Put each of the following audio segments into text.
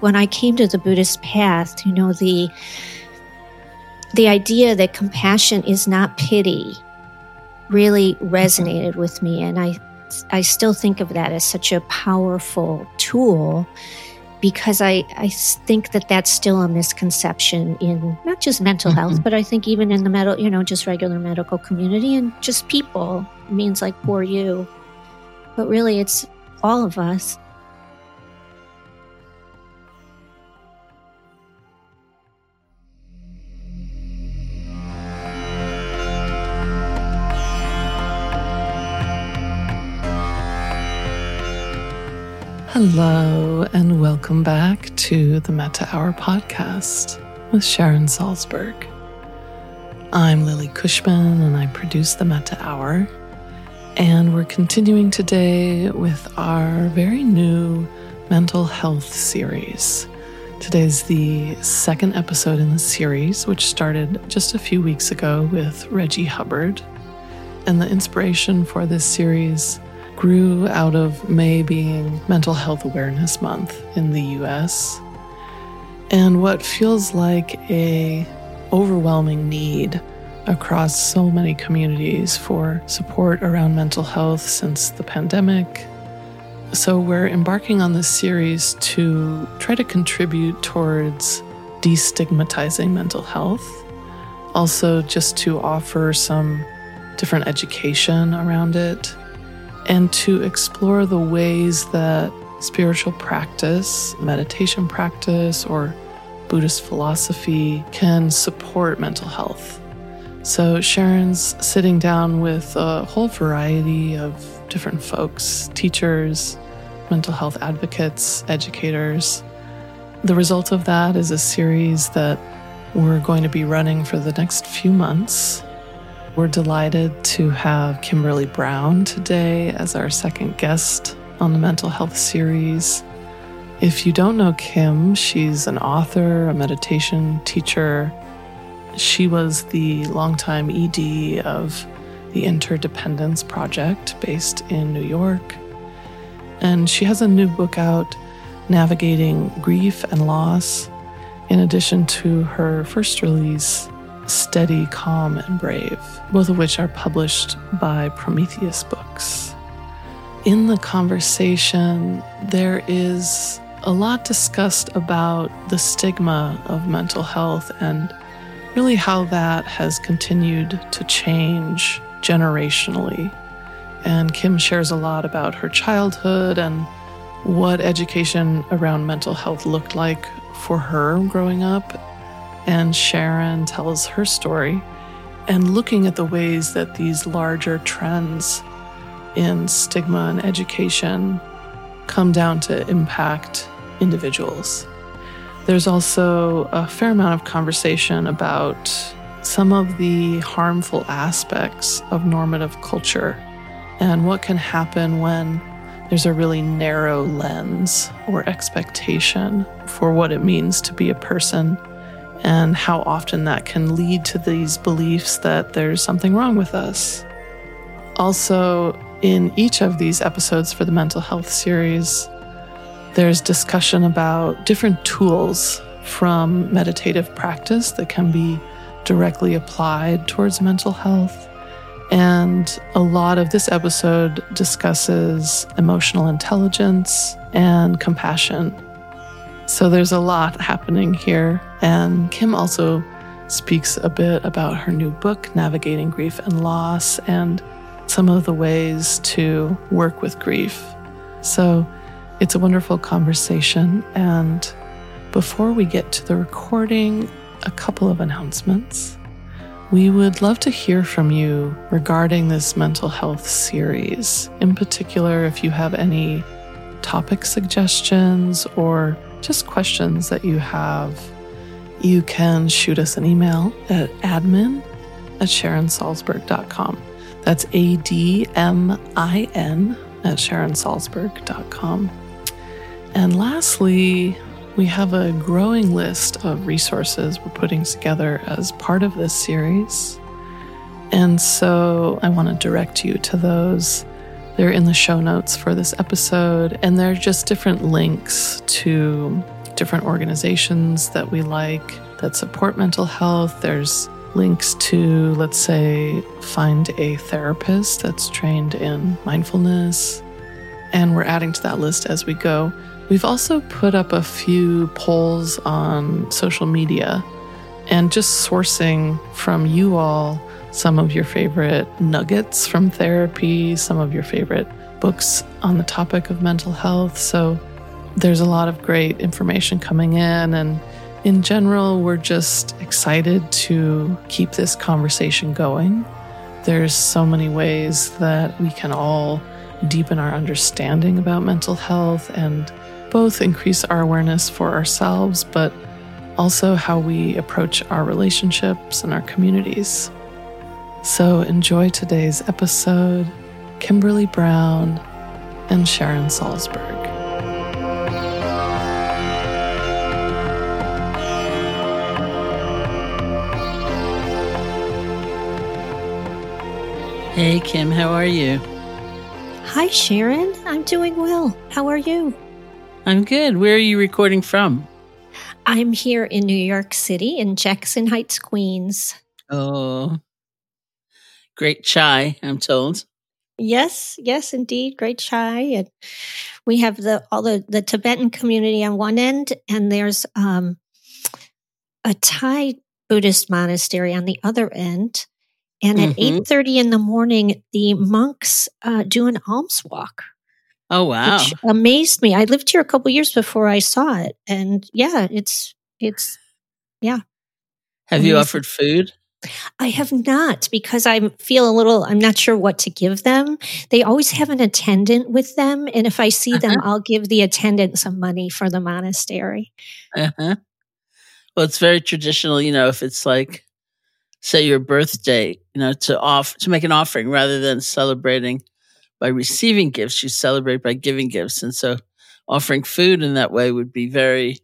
when I came to the Buddhist path, you know, the the idea that compassion is not pity really resonated with me and I I still think of that as such a powerful tool because I, I think that that's still a misconception in not just mental health, mm-hmm. but I think even in the medical, you know, just regular medical community and just people it means like poor you. But really, it's all of us. Hello, and welcome back to the Metta Hour podcast with Sharon Salzberg. I'm Lily Cushman, and I produce the Metta Hour. And we're continuing today with our very new mental health series. Today's the second episode in the series, which started just a few weeks ago with Reggie Hubbard. And the inspiration for this series grew out of May being Mental Health Awareness Month in the US and what feels like a overwhelming need across so many communities for support around mental health since the pandemic. So, we're embarking on this series to try to contribute towards destigmatizing mental health, also, just to offer some different education around it and to explore the ways that spiritual practice, meditation practice, or Buddhist philosophy can support mental health. So, Sharon's sitting down with a whole variety of different folks teachers, mental health advocates, educators. The result of that is a series that we're going to be running for the next few months we're delighted to have Kimberly Brown today as our second guest on the mental health series. If you don't know Kim, she's an author, a meditation teacher. She was the longtime ED of the Interdependence Project based in New York. And she has a new book out, Navigating Grief and Loss, in addition to her first release, Steady, Calm, and Brave, both of which are published by Prometheus Books. In the conversation, there is a lot discussed about the stigma of mental health and really how that has continued to change generationally. And Kim shares a lot about her childhood and what education around mental health looked like for her growing up and Sharon tells her story and looking at the ways that these larger trends in stigma and education come down to impact individuals. There's also a fair amount of conversation about some of the harmful aspects of normative culture and what can happen when there's a really narrow lens or expectation for what it means to be a person and how often that can lead to these beliefs that there's something wrong with us. Also, in each of these episodes for the mental health series, there's discussion about different tools from meditative practice that can be directly applied towards mental health. And a lot of this episode discusses emotional intelligence and compassion so there's a lot happening here. And Kim also speaks a bit about her new book, Navigating Grief and Loss, and some of the ways to work with grief. So it's a wonderful conversation. And before we get to the recording, a couple of announcements. We would love to hear from you regarding this mental health series. In particular, if you have any topic suggestions or just questions that you have, you can shoot us an email at admin at sharonsalzberg.com. That's A D M I N at sharonsalzberg.com. And lastly, we have a growing list of resources we're putting together as part of this series. And so I want to direct you to those they're in the show notes for this episode, and they're just different links to different organizations that we like that support mental health. There's links to, let's say, find a therapist that's trained in mindfulness. And we're adding to that list as we go. We've also put up a few polls on social media and just sourcing from you all some of your favorite nuggets from therapy, some of your favorite books on the topic of mental health. So there's a lot of great information coming in. And in general, we're just excited to keep this conversation going. There's so many ways that we can all deepen our understanding about mental health and both increase our awareness for ourselves, but also how we approach our relationships and our communities. So enjoy today's episode, Kimberly Brown and Sharon Salzberg. Hey, Kim, how are you? Hi, Sharon. I'm doing well. How are you? I'm good. Where are you recording from? I'm here in New York City in Jackson Heights, Queens. Oh, great chai, I'm told. Yes, yes, indeed, great chai, and we have the all the the Tibetan community on one end, and there's um, a Thai Buddhist monastery on the other end. And at mm-hmm. 8.30 in the morning, the monks uh, do an alms walk. Oh, wow. amazed me. I lived here a couple years before I saw it. And yeah, it's, it's, yeah. Have amazing. you offered food? I have not because I feel a little, I'm not sure what to give them. They always have an attendant with them. And if I see uh-huh. them, I'll give the attendant some money for the monastery. Uh-huh. Well, it's very traditional, you know, if it's like say your birthday, you know, to off to make an offering rather than celebrating by receiving gifts, you celebrate by giving gifts. And so offering food in that way would be very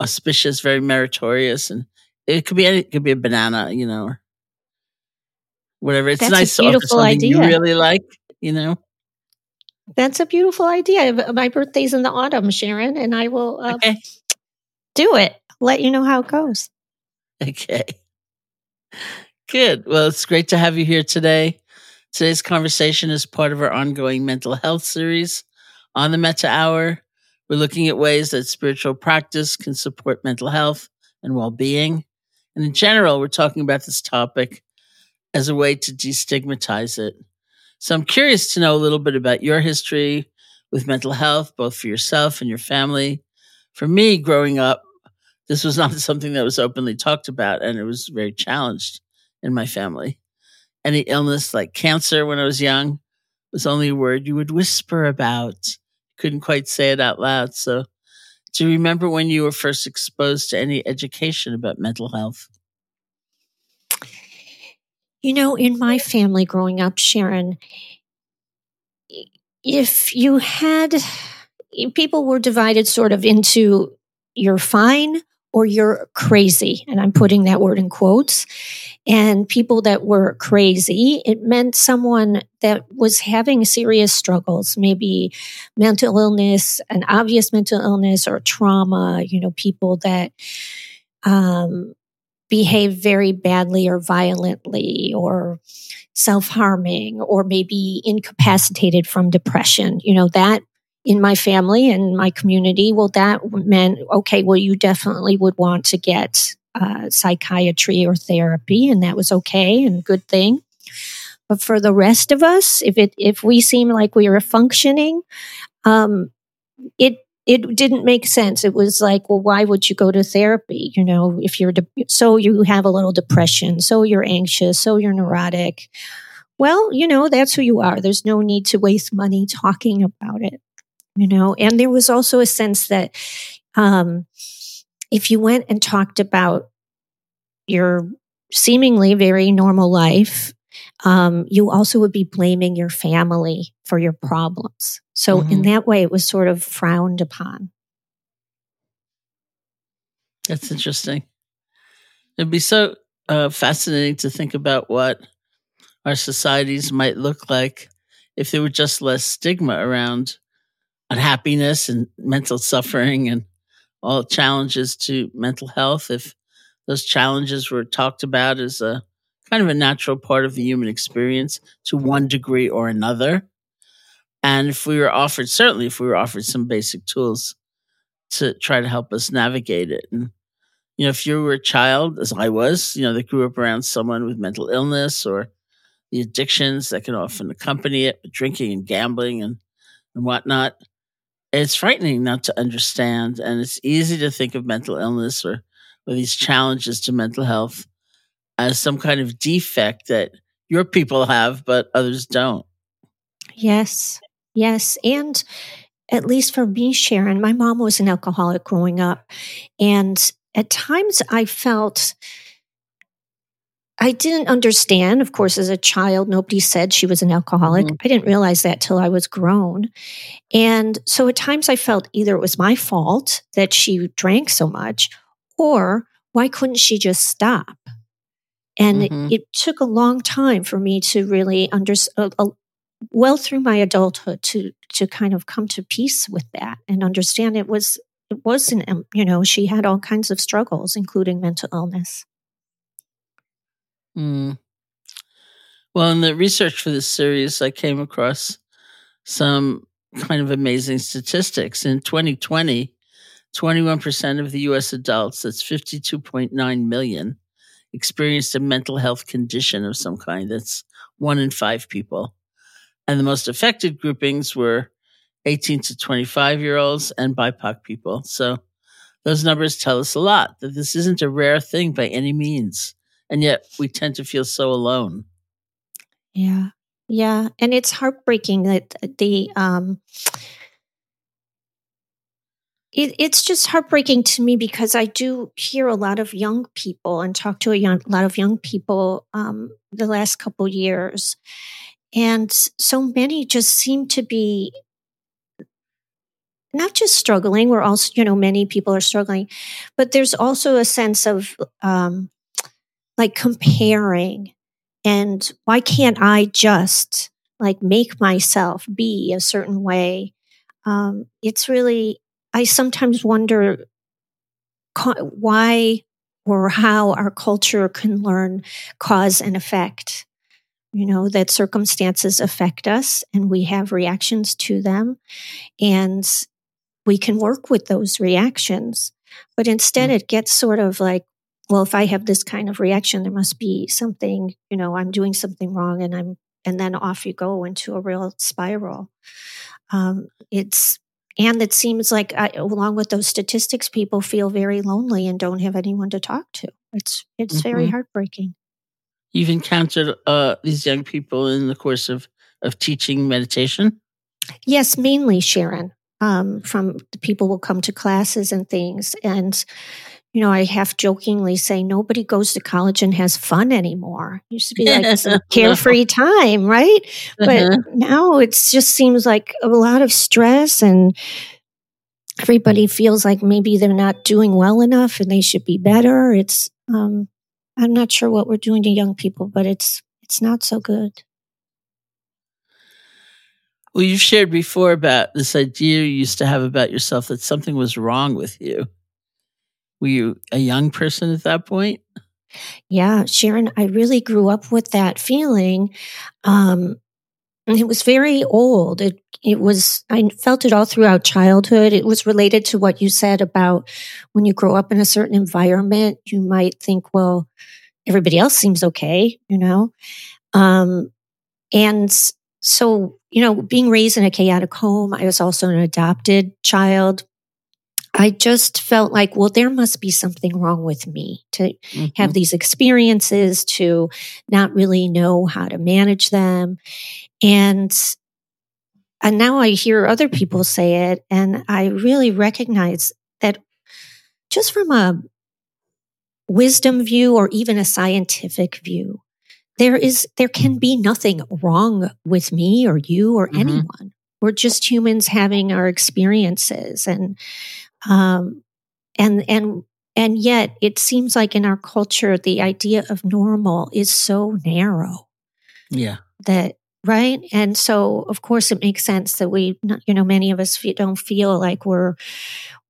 auspicious, very meritorious. And it could be any, it could be a banana, you know, or whatever. It's That's nice a beautiful idea. you really like, you know. That's a beautiful idea. My birthday's in the autumn, Sharon, and I will uh, okay. do it. Let you know how it goes. Okay. Good. Well, it's great to have you here today. Today's conversation is part of our ongoing mental health series on the Metta Hour. We're looking at ways that spiritual practice can support mental health and well being. And in general, we're talking about this topic as a way to destigmatize it. So I'm curious to know a little bit about your history with mental health, both for yourself and your family. For me, growing up, this was not something that was openly talked about, and it was very challenged in my family. Any illness like cancer when I was young was only a word you would whisper about. Couldn't quite say it out loud. So, do you remember when you were first exposed to any education about mental health? You know, in my family growing up, Sharon, if you had people were divided sort of into you're fine or you're crazy. And I'm putting that word in quotes. And people that were crazy, it meant someone that was having serious struggles, maybe mental illness, an obvious mental illness or trauma, you know, people that, um, behave very badly or violently or self harming or maybe incapacitated from depression. You know, that in my family and my community, well, that meant, okay, well, you definitely would want to get uh, psychiatry or therapy, and that was okay and good thing. But for the rest of us, if it if we seem like we are functioning, um, it it didn't make sense. It was like, well, why would you go to therapy? You know, if you're de- so you have a little depression, so you're anxious, so you're neurotic. Well, you know, that's who you are. There's no need to waste money talking about it you know and there was also a sense that um, if you went and talked about your seemingly very normal life um, you also would be blaming your family for your problems. So mm-hmm. in that way it was sort of frowned upon. That's interesting. It'd be so uh, fascinating to think about what our societies might look like if there were just less stigma around unhappiness and mental suffering and all challenges to mental health, if those challenges were talked about as a kind of a natural part of the human experience to one degree or another. And if we were offered, certainly if we were offered some basic tools to try to help us navigate it. And, you know, if you were a child, as I was, you know, that grew up around someone with mental illness or the addictions that can often accompany it, drinking and gambling and, and whatnot, it's frightening not to understand. And it's easy to think of mental illness or, or these challenges to mental health as some kind of defect that your people have, but others don't. Yes. Yes. And at least for me, Sharon, my mom was an alcoholic growing up. And at times I felt I didn't understand. Of course, as a child, nobody said she was an alcoholic. Mm-hmm. I didn't realize that till I was grown. And so at times I felt either it was my fault that she drank so much, or why couldn't she just stop? And mm-hmm. it, it, took a long time for me to really understand, uh, uh, well through my adulthood, to to kind of come to peace with that and understand it was it wasn't um, you know she had all kinds of struggles, including mental illness. Mm. Well, in the research for this series, I came across some kind of amazing statistics. In 2020, 21% of the US adults, that's 52.9 million, experienced a mental health condition of some kind. That's one in five people. And the most affected groupings were 18 to 25 year olds and BIPOC people. So those numbers tell us a lot that this isn't a rare thing by any means. And yet we tend to feel so alone. Yeah. Yeah. And it's heartbreaking that the, um, it, it's just heartbreaking to me because I do hear a lot of young people and talk to a young, lot of young people um, the last couple years, and so many just seem to be not just struggling. We're also, you know, many people are struggling, but there's also a sense of um, like comparing, and why can't I just like make myself be a certain way? Um, it's really I sometimes wonder why or how our culture can learn cause and effect. You know, that circumstances affect us and we have reactions to them and we can work with those reactions. But instead, mm-hmm. it gets sort of like, well, if I have this kind of reaction, there must be something, you know, I'm doing something wrong and I'm, and then off you go into a real spiral. Um, it's and it seems like, I, along with those statistics, people feel very lonely and don't have anyone to talk to. It's it's mm-hmm. very heartbreaking. You've encountered uh, these young people in the course of of teaching meditation. Yes, mainly Sharon. Um, from the people will come to classes and things, and you know, I half jokingly say nobody goes to college and has fun anymore. It used to be like some carefree time, right? But uh-huh. now it just seems like a lot of stress and everybody feels like maybe they're not doing well enough and they should be better. It's um I'm not sure what we're doing to young people, but it's it's not so good. Well, you've shared before about this idea you used to have about yourself that something was wrong with you. Were you a young person at that point? Yeah, Sharon, I really grew up with that feeling. Um, it was very old. It it was I felt it all throughout childhood. It was related to what you said about when you grow up in a certain environment, you might think, well, everybody else seems okay, you know. Um, and so, you know, being raised in a chaotic home, I was also an adopted child. I just felt like, well, there must be something wrong with me to mm-hmm. have these experiences, to not really know how to manage them. And, and now I hear other people say it, and I really recognize that just from a wisdom view or even a scientific view, there is, there can be nothing wrong with me or you or mm-hmm. anyone. We're just humans having our experiences and um, and, and, and yet it seems like in our culture, the idea of normal is so narrow. Yeah. That right and so of course it makes sense that we you know many of us don't feel like we're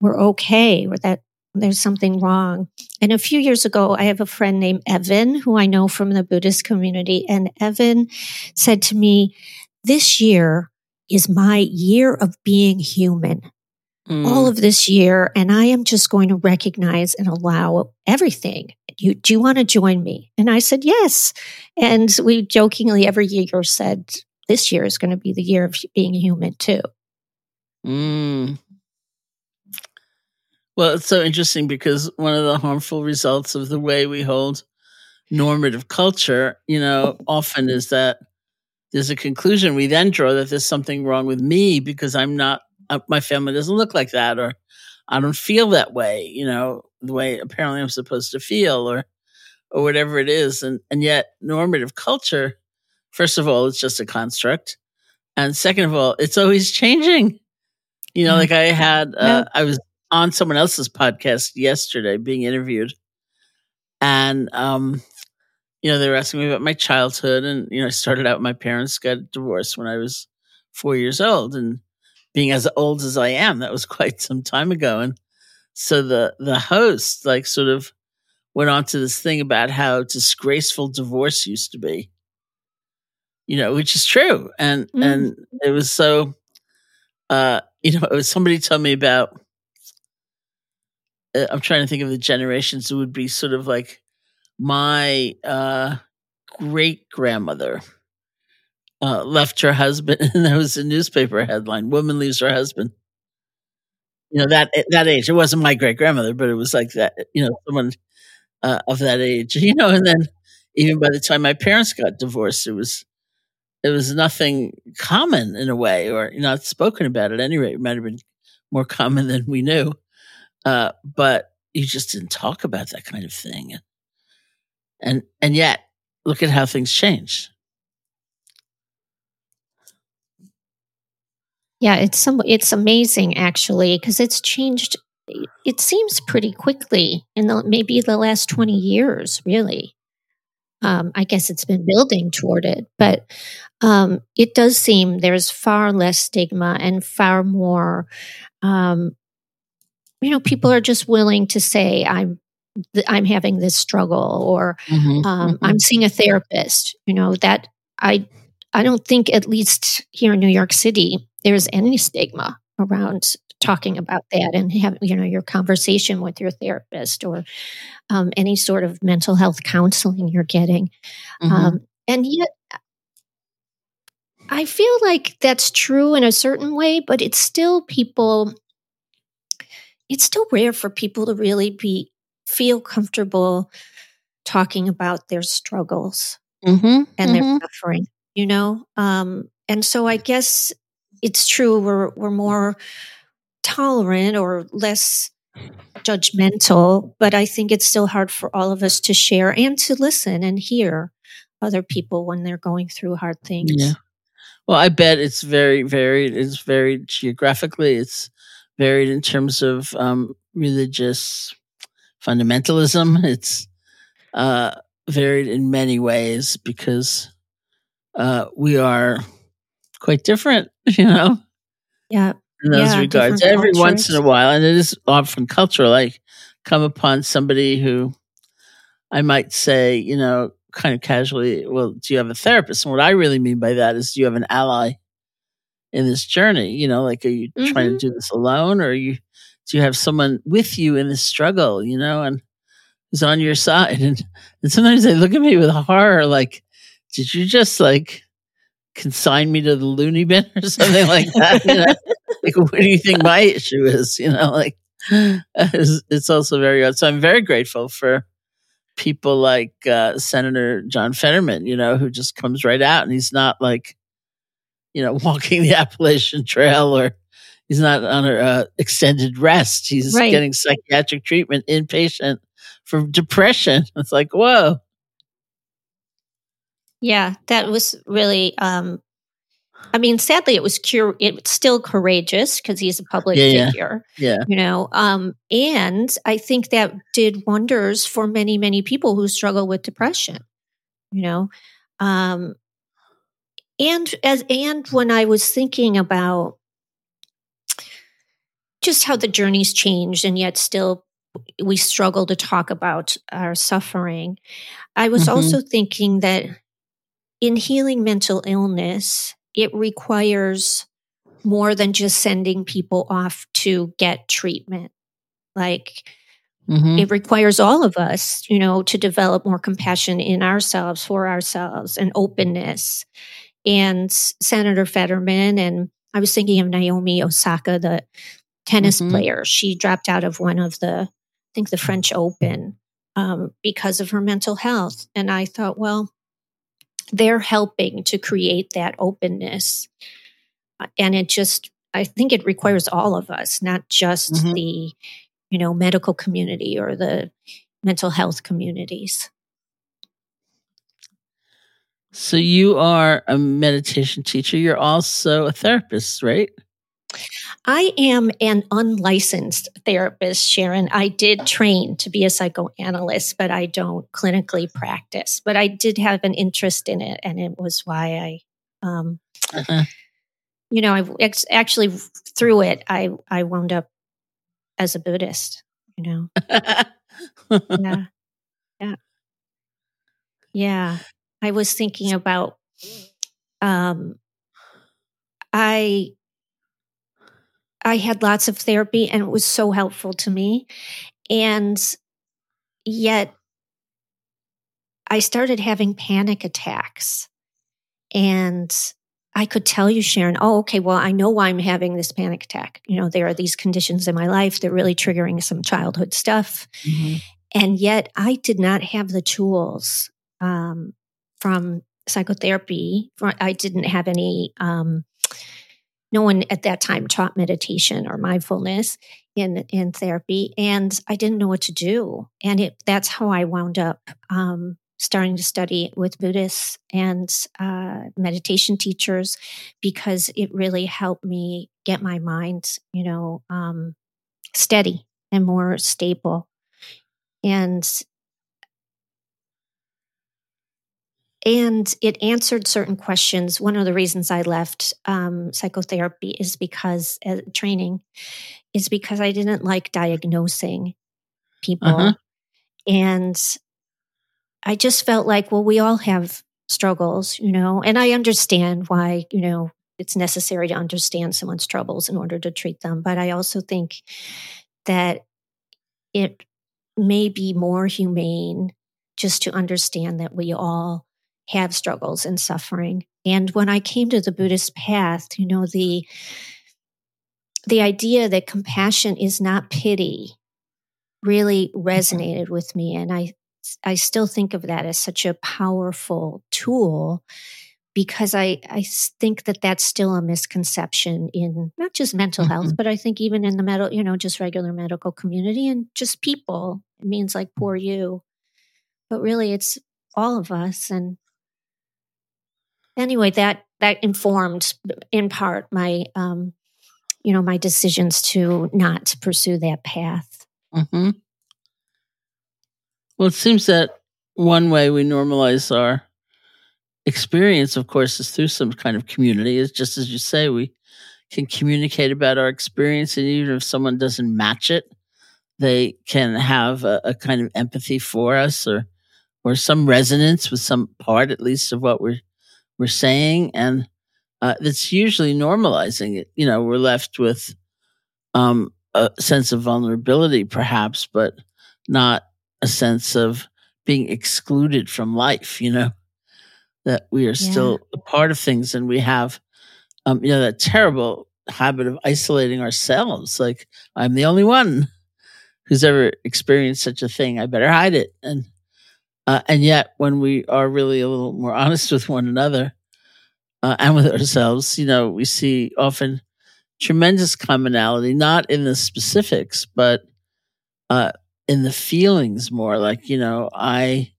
we're okay or that there's something wrong and a few years ago i have a friend named evan who i know from the buddhist community and evan said to me this year is my year of being human mm. all of this year and i am just going to recognize and allow everything you, do you want to join me? And I said, yes. And we jokingly every year said, this year is going to be the year of being human too. Mm. Well, it's so interesting because one of the harmful results of the way we hold normative culture, you know, often is that there's a conclusion we then draw that there's something wrong with me because I'm not, my family doesn't look like that, or I don't feel that way, you know, the way apparently I'm supposed to feel or or whatever it is. And and yet normative culture, first of all, it's just a construct. And second of all, it's always changing. You know, mm-hmm. like I had uh, I was on someone else's podcast yesterday being interviewed. And um, you know, they were asking me about my childhood and you know, I started out my parents got divorced when I was four years old and being as old as I am, that was quite some time ago. And so the the host like sort of went on to this thing about how disgraceful divorce used to be. You know, which is true. And mm. and it was so uh, you know, it was somebody told me about uh, I'm trying to think of the generations. It would be sort of like my uh, great grandmother uh, left her husband, and there was a newspaper headline: "Woman leaves her husband." You know that that age. It wasn't my great grandmother, but it was like that. You know, someone uh, of that age. You know, and then even by the time my parents got divorced, it was it was nothing common in a way, or not spoken about at any rate. It might have been more common than we knew, uh, but you just didn't talk about that kind of thing. And and yet, look at how things changed. Yeah, it's some it's amazing actually because it's changed it seems pretty quickly in the maybe the last 20 years really. Um, I guess it's been building toward it, but um, it does seem there's far less stigma and far more. Um, you know, people are just willing to say, "I'm I'm having this struggle," or mm-hmm, um, mm-hmm. "I'm seeing a therapist." You know that I I don't think at least here in New York City there's any stigma around talking about that and have you know your conversation with your therapist or um, any sort of mental health counseling you're getting mm-hmm. um, and yet i feel like that's true in a certain way but it's still people it's still rare for people to really be feel comfortable talking about their struggles mm-hmm. and their mm-hmm. suffering you know um, and so i guess it's true we're we're more tolerant or less judgmental, but I think it's still hard for all of us to share and to listen and hear other people when they're going through hard things. Yeah. Well, I bet it's very varied. It's varied geographically. It's varied in terms of um, religious fundamentalism. It's uh, varied in many ways because uh, we are quite different, you know? Yeah. In those yeah, regards. Every cultures. once in a while, and it is often cultural, I come upon somebody who I might say, you know, kind of casually, well, do you have a therapist? And what I really mean by that is, do you have an ally in this journey? You know, like, are you mm-hmm. trying to mm-hmm. do this alone or you, do you have someone with you in this struggle, you know, and who's on your side? And, and sometimes they look at me with horror, like, did you just like consign me to the loony bin or something like that. You know? like, what do you think my issue is? You know, like it's, it's also very odd. So I'm very grateful for people like uh, Senator John Fetterman, you know, who just comes right out and he's not like, you know, walking the Appalachian Trail or he's not on a uh, extended rest. He's right. getting psychiatric treatment inpatient for depression. It's like, whoa. Yeah, that was really. Um, I mean, sadly, it was cure. It's still courageous because he's a public yeah, figure. Yeah, you know. Um, and I think that did wonders for many, many people who struggle with depression. You know, um, and as and when I was thinking about just how the journey's changed and yet still we struggle to talk about our suffering, I was mm-hmm. also thinking that in healing mental illness, it requires more than just sending people off to get treatment. Like mm-hmm. it requires all of us, you know, to develop more compassion in ourselves, for ourselves, and openness. And Senator Fetterman, and I was thinking of Naomi Osaka, the tennis mm-hmm. player. She dropped out of one of the, I think, the French Open um, because of her mental health. And I thought, well, they're helping to create that openness. And it just, I think it requires all of us, not just mm-hmm. the, you know, medical community or the mental health communities. So you are a meditation teacher. You're also a therapist, right? I am an unlicensed therapist, Sharon. I did train to be a psychoanalyst, but I don't clinically practice. But I did have an interest in it, and it was why I, um, uh-huh. you know, I ex- actually through it, I I wound up as a Buddhist. You know, yeah, yeah, yeah. I was thinking about, um, I I had lots of therapy and it was so helpful to me. And yet I started having panic attacks. And I could tell you, Sharon, oh, okay, well, I know why I'm having this panic attack. You know, there are these conditions in my life, they're really triggering some childhood stuff. Mm-hmm. And yet I did not have the tools um, from psychotherapy. I didn't have any um, no one at that time taught meditation or mindfulness in in therapy and i didn't know what to do. And it that's how i wound up um, starting to study with buddhists and uh, meditation teachers because it really helped me get my mind you know um, steady and more stable. And and it answered certain questions. One of the reasons I left um, psychotherapy is because uh, training is because I didn't like diagnosing people. Uh-huh. And I just felt like, well, we all have struggles, you know, and I understand why, you know, it's necessary to understand someone's troubles in order to treat them. But I also think that it may be more humane just to understand that we all have struggles and suffering. And when I came to the Buddhist path, you know, the the idea that compassion is not pity really resonated with me and I I still think of that as such a powerful tool because I, I think that that's still a misconception in not just mental mm-hmm. health, but I think even in the medical, you know, just regular medical community and just people. It means like poor you. But really, it's all of us. And anyway, that that informed in part my um, you know my decisions to not pursue that path. Mm-hmm. Well, it seems that one way we normalize our experience, of course, is through some kind of community. Is just as you say, we can communicate about our experience, and even if someone doesn't match it, they can have a, a kind of empathy for us, or or some resonance with some part, at least, of what we're we're saying, and uh, that's usually normalizing it. You know, we're left with um, a sense of vulnerability, perhaps, but not a sense of being excluded from life. You know, that we are yeah. still a part of things, and we have, um, you know, that terrible habit of isolating ourselves. Like I'm the only one who's ever experienced such a thing. I better hide it, and uh, and yet, when we are really a little more honest with one another uh, and with ourselves, you know, we see often tremendous commonality, not in the specifics, but uh, in the feelings more. Like, you know, I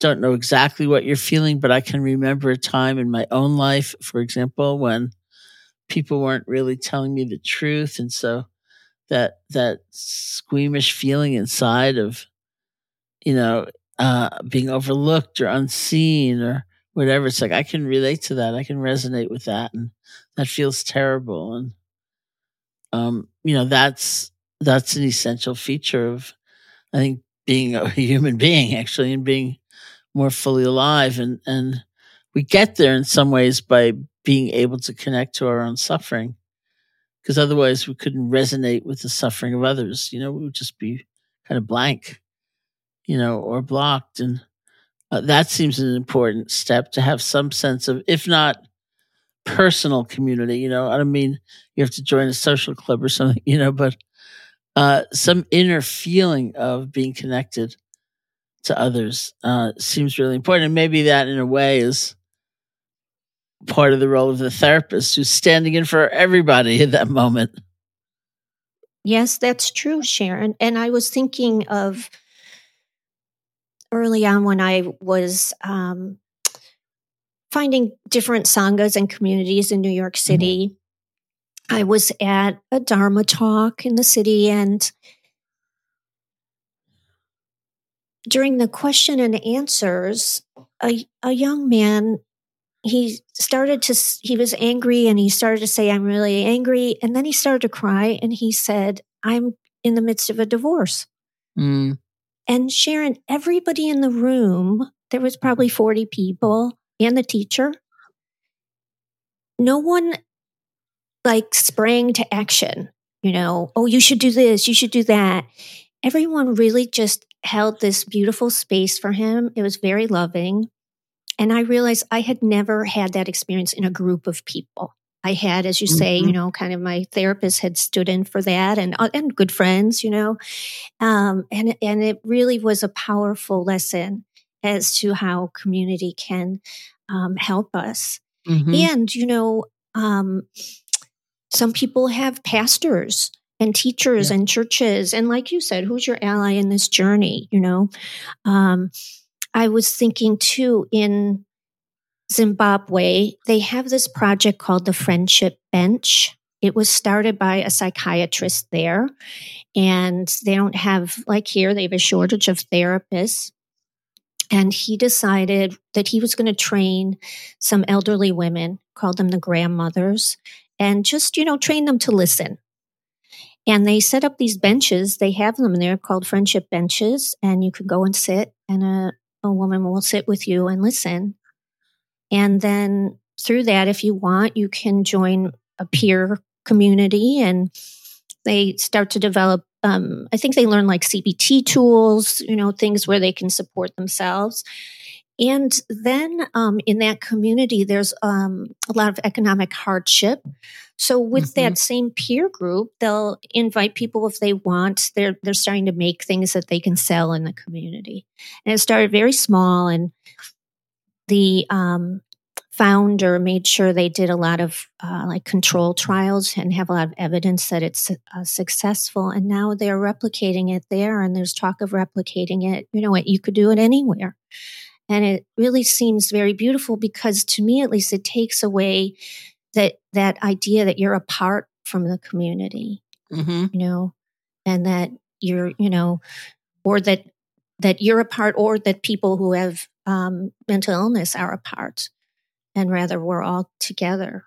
don't know exactly what you're feeling, but I can remember a time in my own life, for example, when people weren't really telling me the truth. And so that, that squeamish feeling inside of, you know, uh, being overlooked or unseen or whatever. It's like I can relate to that. I can resonate with that, and that feels terrible. And um, you know, that's that's an essential feature of, I think, being a human being actually, and being more fully alive. And and we get there in some ways by being able to connect to our own suffering, because otherwise we couldn't resonate with the suffering of others. You know, we would just be kind of blank, you know, or blocked. And uh, that seems an important step to have some sense of, if not personal community, you know, I don't mean you have to join a social club or something, you know, but uh, some inner feeling of being connected to others uh, seems really important. And maybe that, in a way, is part of the role of the therapist who's standing in for everybody at that moment. Yes, that's true, Sharon. And I was thinking of early on when I was um, finding different sanghas and communities in New York mm-hmm. City. Mm-hmm. I was at a Dharma talk in the city, and during the question and answers, a, a young man he started to he was angry and he started to say i'm really angry and then he started to cry and he said i'm in the midst of a divorce mm. And sharon everybody in the room there was probably mm-hmm. 40 people and the teacher. No one like sprang to action you know oh you should do this you should do that. Everyone really just held this beautiful space for him. It was very loving. And I realized I had never had that experience in a group of people. I had, as you say, mm-hmm. you know, kind of my therapist had stood in for that, and uh, and good friends, you know, um, and and it really was a powerful lesson as to how community can um, help us. Mm-hmm. And you know, um, some people have pastors and teachers yeah. and churches, and like you said, who's your ally in this journey? You know, um, I was thinking too in Zimbabwe, they have this project called the Friendship Bench. It was started by a psychiatrist there, and they don't have, like here, they have a shortage of therapists. And he decided that he was going to train some elderly women, called them the grandmothers, and just, you know, train them to listen. And they set up these benches. They have them there called friendship benches, and you could go and sit, and a, a woman will sit with you and listen. And then through that, if you want, you can join a peer community and they start to develop. Um, I think they learn like CBT tools, you know, things where they can support themselves. And then um, in that community, there's um, a lot of economic hardship. So with mm-hmm. that same peer group, they'll invite people if they want. They're they're starting to make things that they can sell in the community. And it started very small, and the um, founder made sure they did a lot of uh, like control trials and have a lot of evidence that it's uh, successful. And now they're replicating it there, and there's talk of replicating it. You know what? You could do it anywhere. And it really seems very beautiful because to me, at least, it takes away that, that idea that you're apart from the community, mm-hmm. you know, and that you're, you know, or that, that you're apart or that people who have um, mental illness are apart and rather we're all together.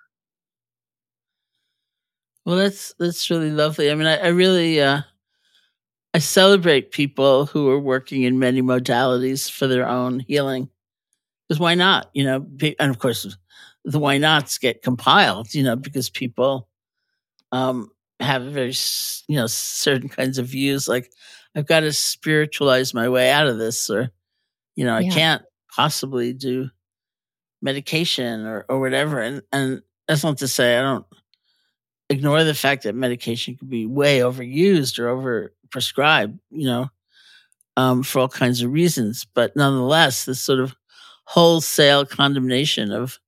Well, that's, that's really lovely. I mean, I, I really, uh, I celebrate people who are working in many modalities for their own healing. Because why not? You know, and of course, the why nots get compiled, you know, because people um, have very, you know, certain kinds of views like, I've got to spiritualize my way out of this, or, you know, yeah. I can't possibly do medication or, or whatever. And, and that's not to say I don't ignore the fact that medication can be way overused or over prescribed, you know, um, for all kinds of reasons. But nonetheless, this sort of wholesale condemnation of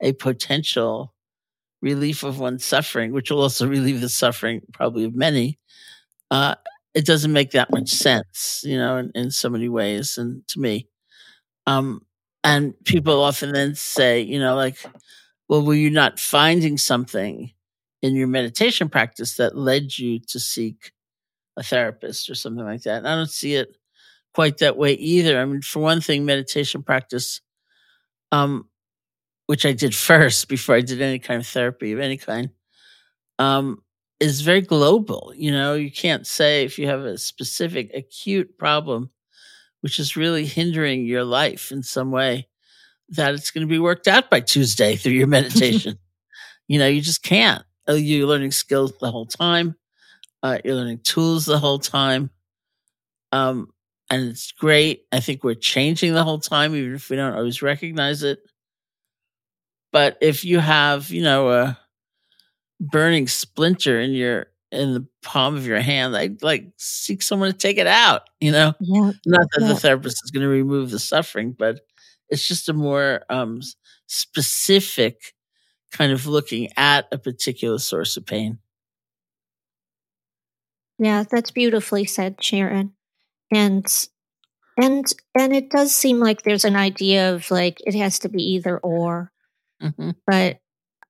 a potential relief of one's suffering, which will also relieve the suffering probably of many, uh, it doesn't make that much sense, you know, in, in so many ways. And to me, um, and people often then say, you know, like, well, were you not finding something in your meditation practice that led you to seek a therapist or something like that. And I don't see it quite that way either. I mean, for one thing, meditation practice um, which I did first before I did any kind of therapy of any kind, um, is very global. You know, you can't say if you have a specific acute problem, which is really hindering your life in some way, that it's going to be worked out by Tuesday through your meditation. you know, you just can't. Uh, you're learning skills the whole time. Uh, you're learning tools the whole time. Um, and it's great. I think we're changing the whole time, even if we don't always recognize it. But if you have, you know, a burning splinter in your in the palm of your hand, I'd like seek someone to take it out. You know, Yeah. not that Yeah. the therapist is going to remove the suffering, but it's just a more um, specific kind of looking at a particular source of pain. Yeah, that's beautifully said, Sharon. And and and it does seem like there's an idea of like it has to be either or. hmm But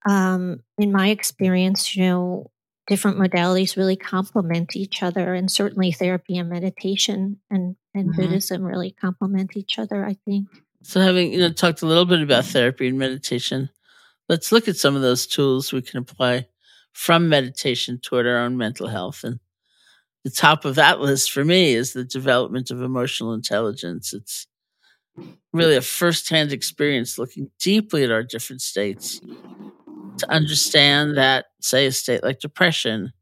um in my experience, you know, different modalities really complement each other and certainly therapy and meditation and and Mhm. Buddhism really complement each other, I think. So, having you know talked a little bit about therapy and meditation, let's look at some of those tools we can apply from meditation toward our own mental health. And the top of that list for me is the development of emotional intelligence. It's really a firsthand experience looking deeply at our different states to understand that, say, a state like depression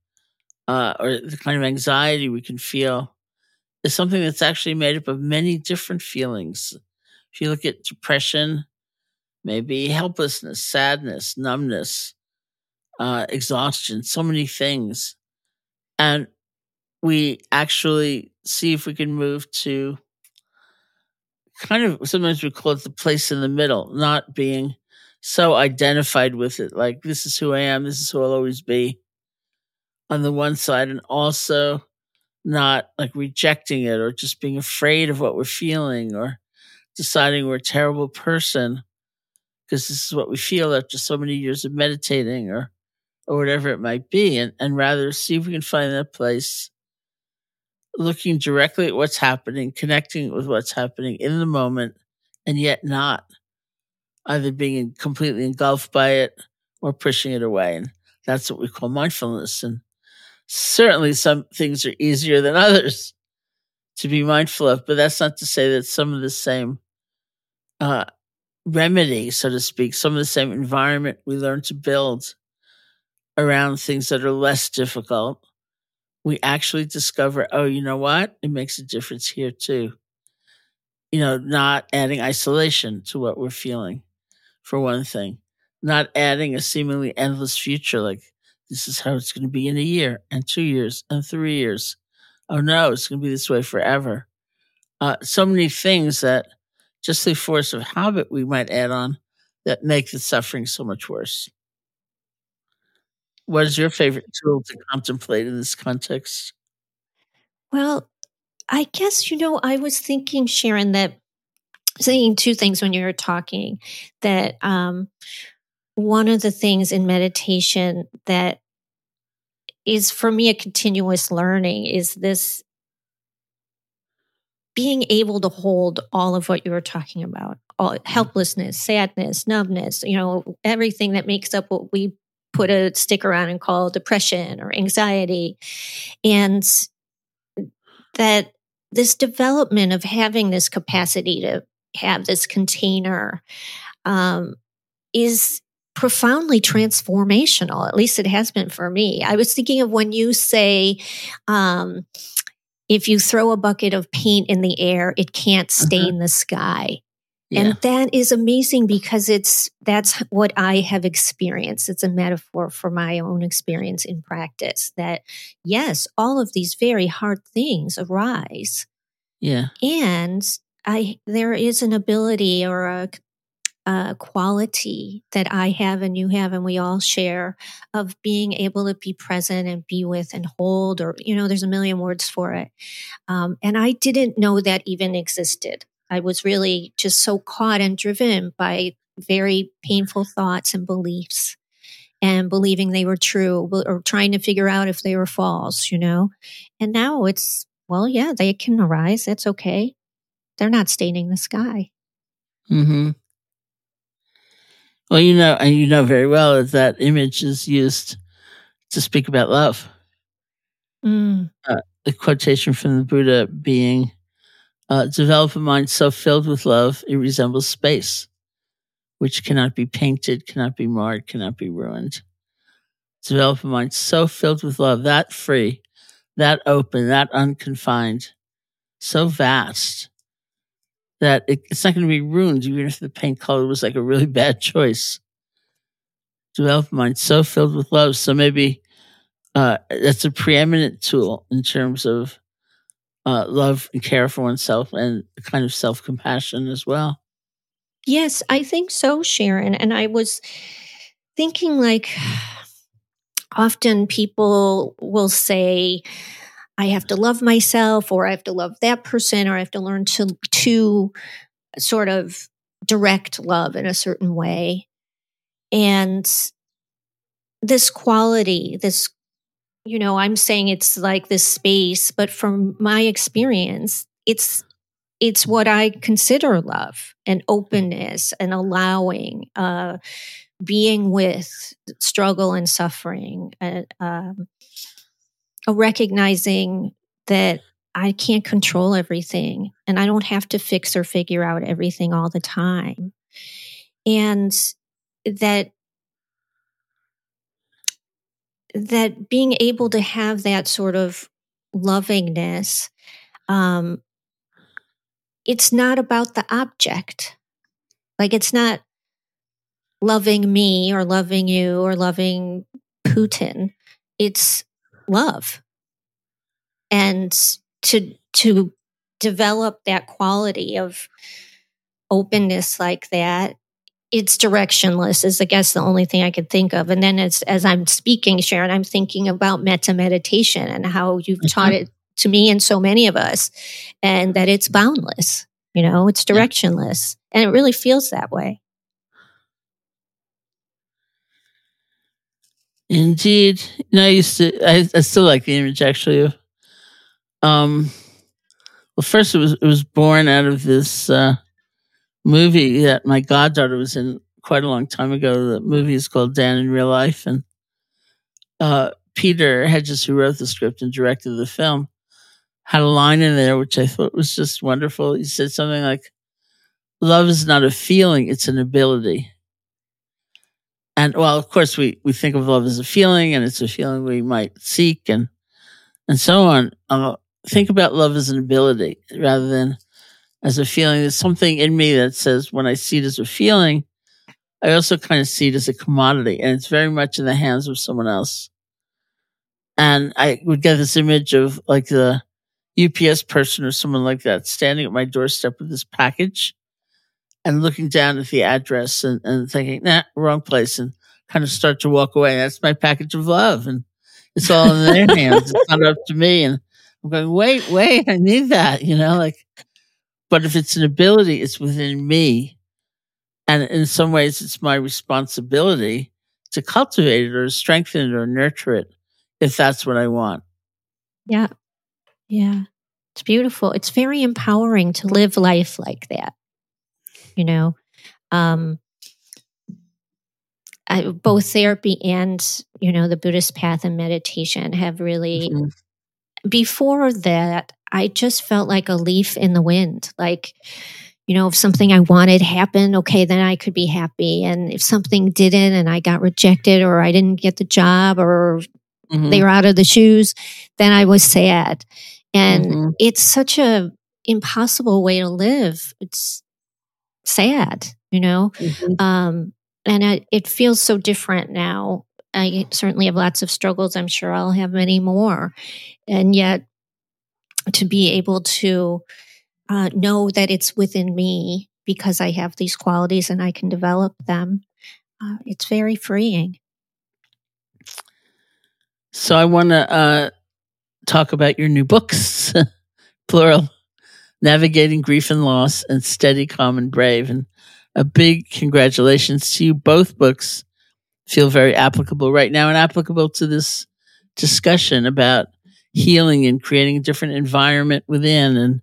uh, or the kind of anxiety we can feel is something that's actually made up of many different feelings. If you look at depression, maybe helplessness, sadness, numbness, uh, exhaustion, so many things. And we actually see if we can move to kind of sometimes we call it the place in the middle, not being so identified with it, like this is who I am, this is who I'll always be on the one side, and also not like rejecting it or just being afraid of what we're feeling or deciding we're a terrible person because this is what we feel after so many years of meditating or or whatever it might be and, and rather see if we can find that place looking directly at what's happening connecting with what's happening in the moment and yet not either being completely engulfed by it or pushing it away and that's what we call mindfulness and certainly some things are easier than others to be mindful of but that's not to say that some of the same uh, remedy, so to speak, some of the same environment we learn to build around things that are less difficult, we actually discover, oh, you know what? It makes a difference here too. You know, not adding isolation to what we're feeling, for one thing, not adding a seemingly endless future like this is how it's going to be in a year and two years and three years. Oh no, it's going to be this way forever. Uh, so many things that just the force of habit we might add on that make the suffering so much worse. What is your favorite tool to contemplate in this context? Well, I guess you know, I was thinking, Sharon, that saying two things when you were talking. That um, one of the things in meditation that is for me a continuous learning is this being able to hold all of what you were talking about all, helplessness sadness numbness you know everything that makes up what we put a sticker on and call depression or anxiety and that this development of having this capacity to have this container um, is profoundly transformational. At least it has been for me. I was thinking of when you say, um, if you throw a bucket of paint in the air, it can't stain the sky. Yeah. And that is amazing because it's that's what I have experienced. It's a metaphor for my own experience in practice that yes, all of these very hard things arise yeah. and I there is an ability or a, a quality that I have and you have and we all share of being able to be present and be with and hold or you know there's a million words for it um, and I didn't know that even existed. I was really just so caught and driven by very painful thoughts and beliefs and believing they were true or trying to figure out if they were false, you know? And now it's, well, yeah, they can arise. That's okay. They're not staining the sky. hmm Well, you know, and you know very well that that image is used to speak about love. Mm. Uh, the quotation from the Buddha being, uh, develop a mind so filled with love, it resembles space, which cannot be painted, cannot be marred, cannot be ruined. Develop a mind so filled with love, that free, that open, that unconfined, so vast that it, it's not going to be ruined, even if the paint color was like a really bad choice. Develop a mind so filled with love. So maybe uh, that's a preeminent tool in terms of uh, love and care for oneself and kind of self compassion as well. Yes, I think so, Sharon. And I was thinking like often people will say, I have to love myself or I have to love that person or I have to learn to to sort of direct love in a certain way. And this quality, this you know, I'm saying it's like this space, but from my experience, it's it's what I consider love and openness and allowing, uh, being with struggle and suffering, uh, um, recognizing that I can't control everything and I don't have to fix or figure out everything all the time. And that that being able to have that sort of lovingness um it's not about the object like it's not loving me or loving you or loving putin it's love. And to to develop that quality of openness like that it's directionless is i guess the only thing i could think of. And then as as i'm speaking sharon i'm thinking about metta meditation and how you've mm-hmm. taught it to me and so many of us and that it's boundless you know it's directionless and it really feels that way Indeed. You know, I used to, I, I still like the image actually of, um, well, first it was, it was born out of this, uh, movie that my goddaughter was in quite a long time ago. The movie is called Dan in Real Life. And, uh, Peter Hedges, who wrote the script and directed the film, had a line in there which I thought was just wonderful. He said something like, Love is not a feeling, it's an ability. And well, of course, we, we think of love as a feeling and it's a feeling we might seek and, and so on. Uh, think about love as an ability rather than as a feeling. There's something in me that says when I see it as a feeling, I also kind of see it as a commodity and it's very much in the hands of someone else. And I would get this image of like the UPS person or someone like that standing at my doorstep with this package and looking down at the address and, and thinking, nah, wrong place, and kind of start to walk away. That's my package of love. And it's all in their hands. It's not up to me. And I'm going, wait, wait, I need that, you know, like, but if it's an ability, it's within me. And in some ways, it's my responsibility to cultivate it or strengthen it or nurture it if that's what I want. Yeah. Yeah. It's beautiful. It's very empowering to live life like that you know um I, both therapy and you know the buddhist path and meditation have really mm-hmm. before that i just felt like a leaf in the wind like you know if something i wanted happened okay then i could be happy and if something didn't and i got rejected or i didn't get the job or mm-hmm. they were out of the shoes then i was sad and mm-hmm. it's such a impossible way to live it's sad, you know? Mm-hmm. Um, and I, it feels so different now. I certainly have lots of struggles. I'm sure I'll have many more. And yet, to be able to uh, know that it's within me because I have these qualities and I can develop them, uh, it's very freeing. So, I want to uh, talk about your new books, plural. Navigating Grief and Loss, and Steady, Calm, and Brave. And a big congratulations to you. Both books feel very applicable right now and applicable to this discussion about healing and creating a different environment within and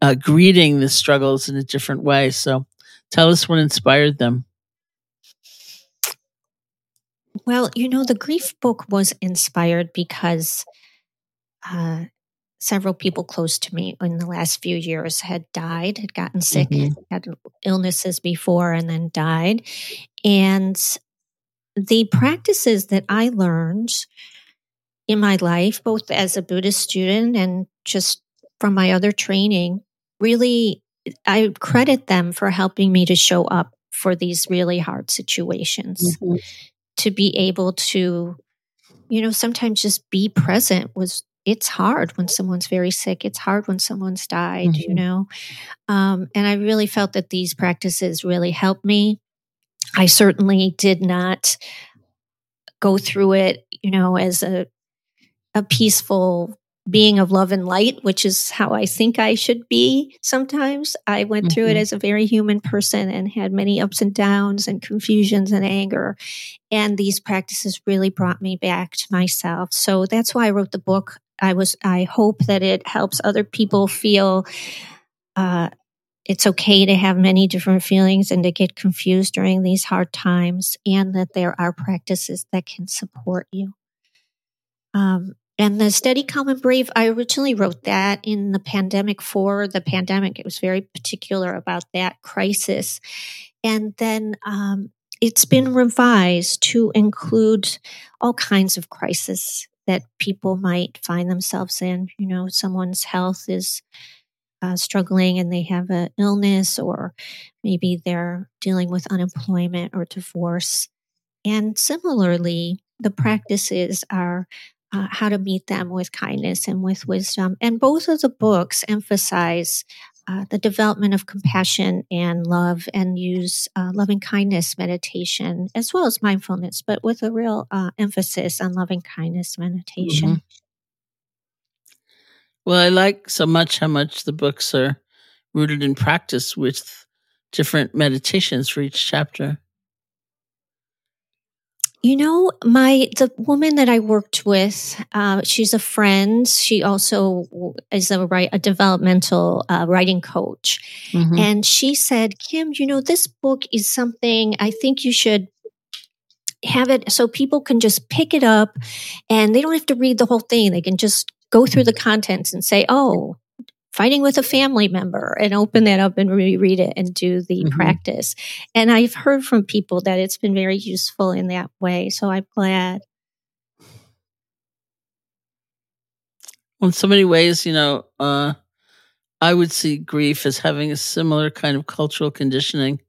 uh, greeting the struggles in a different way. So tell us what inspired them. Well, you know, the grief book was inspired because uh, several people close to me in the last few years had died, had gotten sick, mm-hmm. had illnesses before, and then died. And the practices that I learned in my life, both as a Buddhist student and just from my other training, really, I credit them for helping me to show up for these really hard situations. Mm-hmm. To be able to, you know, sometimes just be present was it's hard when someone's very sick. It's hard when someone's died, mm-hmm. you know? Um, and I really felt that these practices really helped me. I certainly did not go through it, you know, as a, a peaceful being of love and light, which is how I think I should be sometimes. I went mm-hmm. through it mm-hmm. as a very human person and had many ups and downs and confusions and anger. And these practices really brought me back to myself. So that's why I wrote the book. I was, I hope that it helps other people feel, uh, it's okay to have many different feelings and to get confused during these hard times, and that there are practices that can support you. Um, and the steady, calm, and brave, I originally wrote that in the pandemic for the pandemic. It was very particular about that crisis. And then um, it's been revised to include all kinds of crises that people might find themselves in. You know, someone's health is uh, struggling and they have an illness, or maybe they're dealing with unemployment or divorce. And similarly, the practices are uh, how to meet them with kindness and with wisdom. And both of the books emphasize uh, the development of compassion and love and use uh, loving kindness meditation as well as mindfulness, but with a real uh, emphasis on loving kindness meditation. Mm-hmm. Well, I like so much how much the books are rooted in practice with different meditations for each chapter. You know, my the woman that I worked with, uh, she's a friend. She also is a right a developmental uh, writing coach, mm-hmm. and she said, "Kim, you know, this book is something I think you should." Have it so people can just pick it up and they don't have to read the whole thing. They can just go through the contents and say, oh, fighting with a family member and open that up and reread it and do the mm-hmm. practice. And I've heard from people that it's been very useful in that way. So I'm glad. Well, in so many ways, you know, uh, I would see grief as having a similar kind of cultural conditioning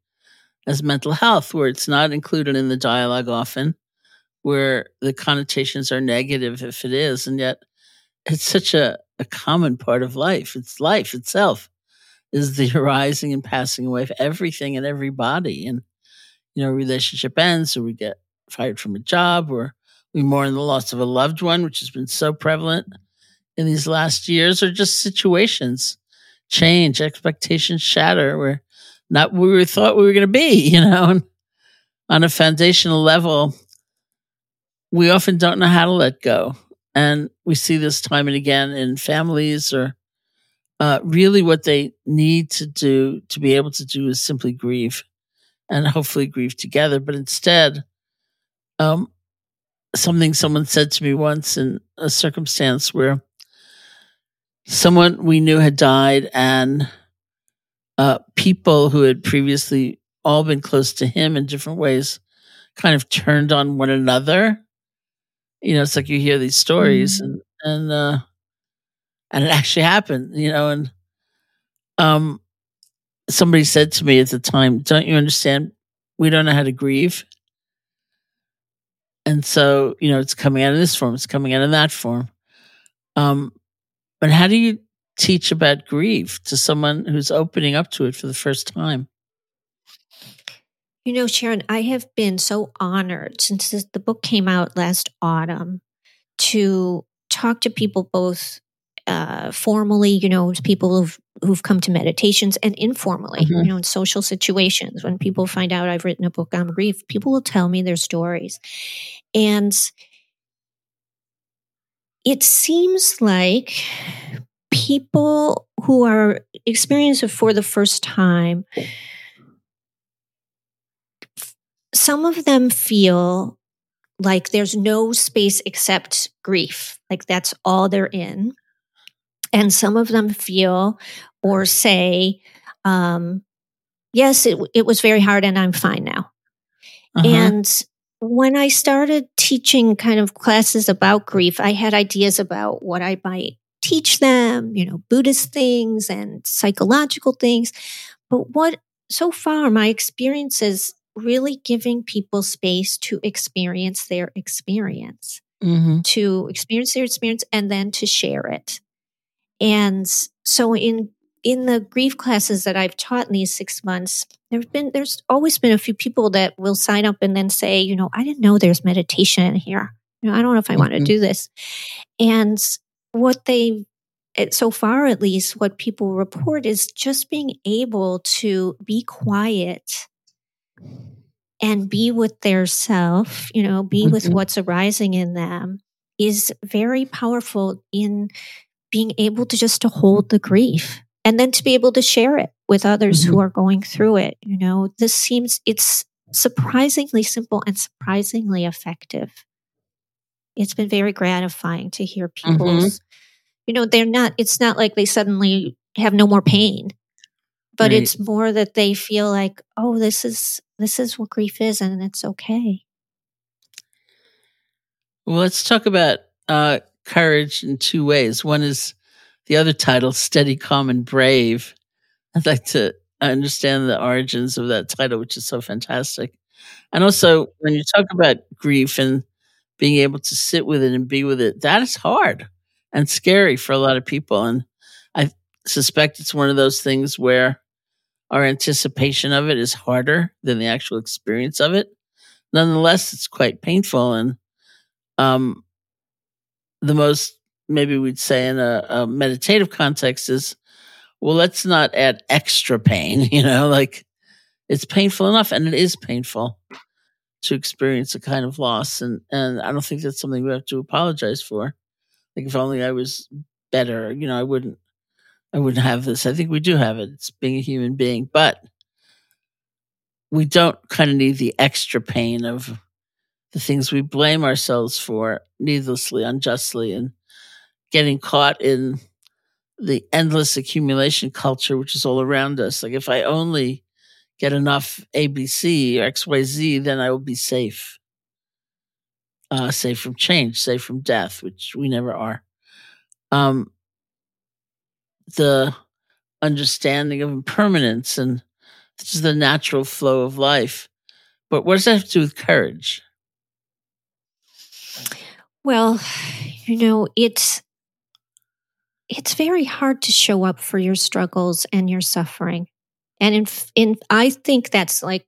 as mental health, where it's not included in the dialogue often, where the connotations are negative if it is, and yet it's such a a common part of life. It's life itself is the arising and passing away of everything and everybody. And, you know, relationship ends or we get fired from a job or we mourn the loss of a loved one, which has been so prevalent in these last years, or just situations change, expectations shatter. We're not where we thought we were going to be, you know, and on a foundational level, we often don't know how to let go. And we see this time and again in families or uh, really what they need to do to be able to do is simply grieve and hopefully grieve together. But instead, um, something someone said to me once in a circumstance where someone we knew had died and uh, people who had previously all been close to him in different ways kind of turned on one another you know, it's like you hear these stories mm-hmm. and, and, uh, and it actually happened, you know, and, um, somebody said to me at the time, don't you understand? We don't know how to grieve. And so, you know, it's coming out in this form, it's coming out in that form. Um, but how do you teach about grief to someone who's opening up to it for the first time? You know, Sharon, I have been so honored since the book came out last autumn to talk to people both uh, formally, you know, people who've, who've come to meditations and informally, mm-hmm. you know, in social situations. When people find out I've written a book on grief, people will tell me their stories. And it seems like people who are experiencing it for the first time some of them feel like there's no space except grief. Like that's all they're in. And some of them feel or say, um, yes, it, it was very hard and I'm fine now. Uh-huh. And when I started teaching kind of classes about grief, I had ideas about what I might teach them, you know, Buddhist things and psychological things. But what so far my experience is really giving people space to experience their experience, mm-hmm. to experience their experience and then to share it. And so in in the grief classes that I've taught in these six months, there's been there's always been a few people that will sign up and then say, you know, I didn't know there's meditation here. You know, I don't know if I mm-hmm. want to do this. And what they so far at least what people report is just being able to be quiet and be with their self, you know, be mm-hmm. with what's arising in them is very powerful in being able to just to hold the grief and then to be able to share it with others mm-hmm. who are going through it. You know, this seems it's surprisingly simple and surprisingly effective. It's been very gratifying to hear mm-hmm. people's, mm-hmm. you know, they're not, it's not like they suddenly have no more pain, but right. it's more that they feel like, oh, this is, this is what grief is and it's okay. Well, let's talk about uh, courage in two ways. One is the other title, Steady, Calm, and Brave. I'd like to understand the origins of that title, which is so fantastic. And also, when you talk about grief and being able to sit with it and be with it, that is hard and scary for a lot of people. And I suspect it's one of those things where our anticipation of it is harder than the actual experience of it. Nonetheless, it's quite painful. And um, the most, maybe we'd say in a, a meditative context, is well, let's not add extra pain, you know, like it's painful enough. And it is painful to experience a kind of loss. And, and I don't think that's something we have to apologize for. Like if only I was better, you know, I wouldn't I wouldn't have this. I think we do have it. It's being a human being, but we don't kind of need the extra pain of the things we blame ourselves for needlessly, unjustly, and getting caught in the endless accumulation culture, which is all around us. Like if I only get enough ABC or XYZ, then I will be safe. Uh, safe from change, safe from death, which we never are. Um, the understanding of impermanence and just the natural flow of life. But what does that have to do with courage? Well, you know, it's it's very hard to show up for your struggles and your suffering. And in in I think that's like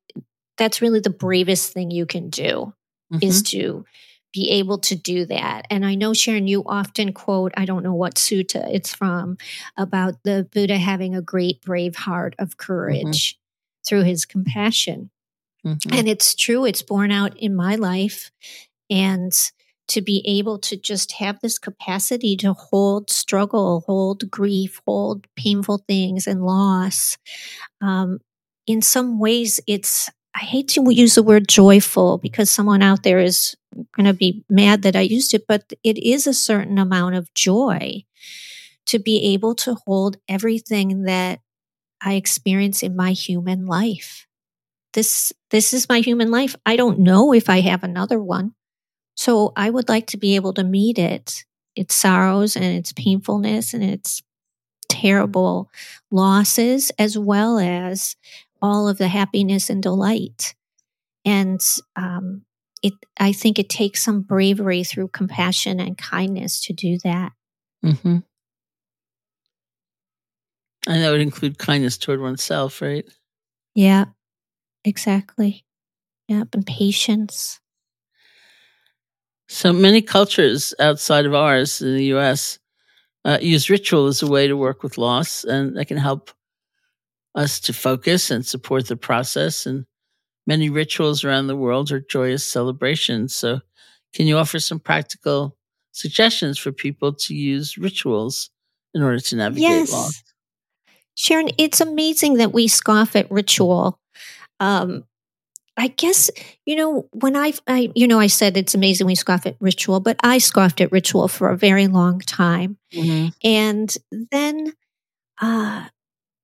that's really the bravest thing you can do mm-hmm. is to be able to do that. And I know, Sharon, you often quote, I don't know what sutta it's from, about the Buddha having a great brave heart of mm-hmm. courage mm-hmm. through his compassion. Mm-hmm. And it's true, it's borne out in my life. And to be able to just have this capacity to hold struggle, hold grief, hold painful things and loss. Um, in some ways, it's I hate to use the word joyful because someone out there is going to be mad that I used it, but it is a certain amount of joy to be able to hold everything that I experience in my human life. This, this is my human life. I don't know if I have another one. So I would like to be able to meet it, its sorrows and its painfulness and its terrible losses, as well as all of the happiness and delight. And um, it, I think it takes some bravery through compassion and kindness to do that. Mm-hmm. And that would include kindness toward oneself, right? Yeah, exactly. Yep, and patience. So many cultures outside of ours in the US uh, use ritual as a way to work with loss, and that can help us to focus and support the process. And many rituals around the world are joyous celebrations. So, can you offer some practical suggestions for people to use rituals in order to navigate yes. loss? Sharon, it's amazing that we scoff at ritual. Um, I guess you know when I've, I, you know, I said it's amazing we scoff at ritual, but I scoffed at ritual for a very long time, Mhm. and then uh,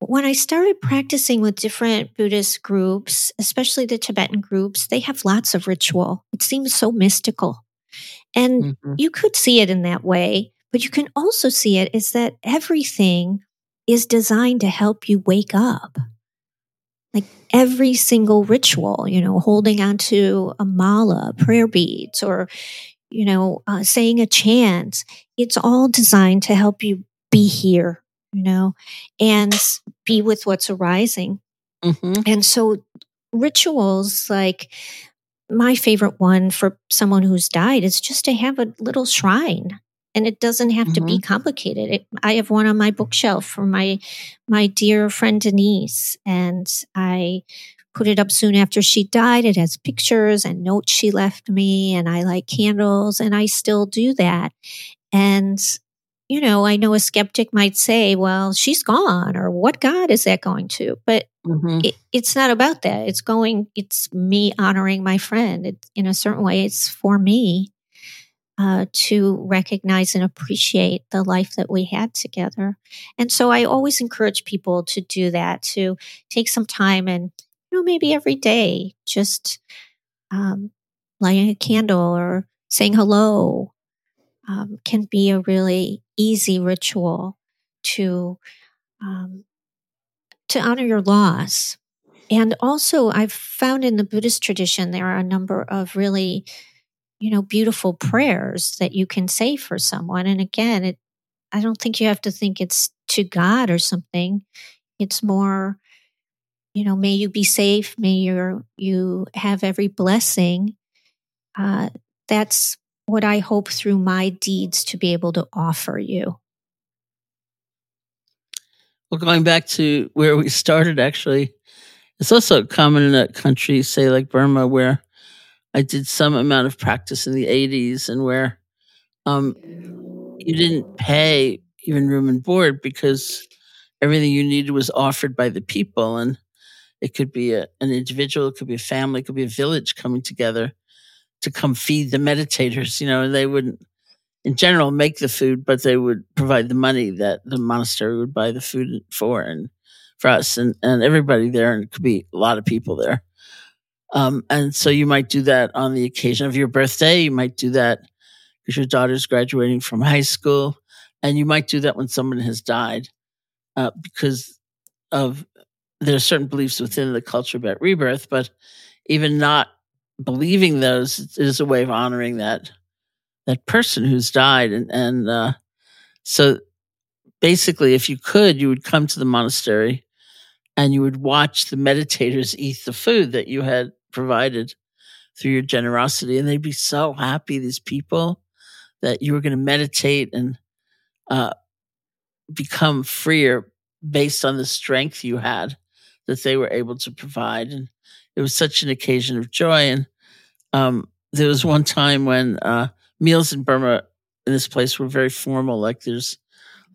when I started practicing with different Buddhist groups, especially the Tibetan groups, they have lots of ritual. It seems so mystical, and Mhm. you could see it in that way, but you can also see it is that everything is designed to help you wake up. Like every single ritual, you know, holding onto a mala, prayer beads, or, you know, uh, saying a chant, it's all designed to help you be here, you know, and be with what's arising. Mhm. And so rituals like my favorite one for someone who's died is just to have a little shrine and it doesn't have to be complicated. It, I have one on my bookshelf for my my dear friend Denise and I put it up soon after she died. It has pictures and notes she left me and I like candles and I still do that. And you know, I know a skeptic might say, well, she's gone, or what God is that going to? But Mhm. it, it's not about that. It's going, it's me honoring my friend. It, in a certain way, it's for me uh, to recognize and appreciate the life that we had together. And so I always encourage people to do that, to take some time and, you know, maybe every day, just um, lighting a candle or saying hello um, can be a really easy ritual to um, to honor your loss. And also, I've found in the Buddhist tradition there are a number of really, you know, beautiful prayers that you can say for someone. And again, it I don't think you have to think it's to God or something. It's more, you know, may you be safe, may your you have every blessing. Uh, that's what I hope through my deeds to be able to offer you. Well, going back to where we started, actually, it's also common in a country, say like Burma, where I did some amount of practice in the 80s and where um, you didn't pay even room and board because everything you needed was offered by the people. And it could be a, an individual, it could be a family, it could be a village coming together to come feed the meditators, you know, and they wouldn't, in general, make the food, but they would provide the money that the monastery would buy the food for and for us and, and everybody there. And it could be a lot of people there. Um, and so you might do that on the occasion of your birthday. You might do that because your daughter's graduating from high school. And you might do that when someone has died uh, because of there are certain beliefs within the culture about rebirth, but even not believing those is a way of honoring that that person who's died. And and uh, so basically if you could you would come to the monastery and you would watch the meditators eat the food that you had provided through your generosity. And they'd be so happy these people that you were going to meditate and uh, become freer based on the strength you had that they were able to provide. And it was such an occasion of joy. And um, there was one time when uh, meals in burma in this place were very formal like there's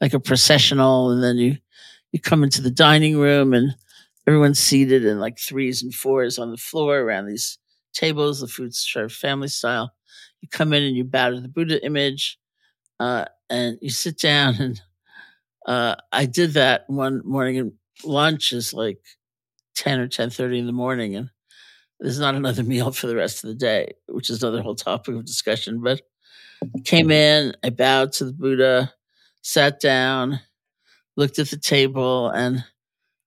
like a processional and then you you come into the dining room and everyone's seated in like threes and fours on the floor around these tables the food's served family style. You come in and you bow to the buddha image uh, and you sit down and uh, i did that one morning and lunch is like 10 or 10.30 in the morning and there's not another meal for the rest of the day which is another whole topic of discussion but came mm-hmm. in i bowed to the buddha sat down looked at the table and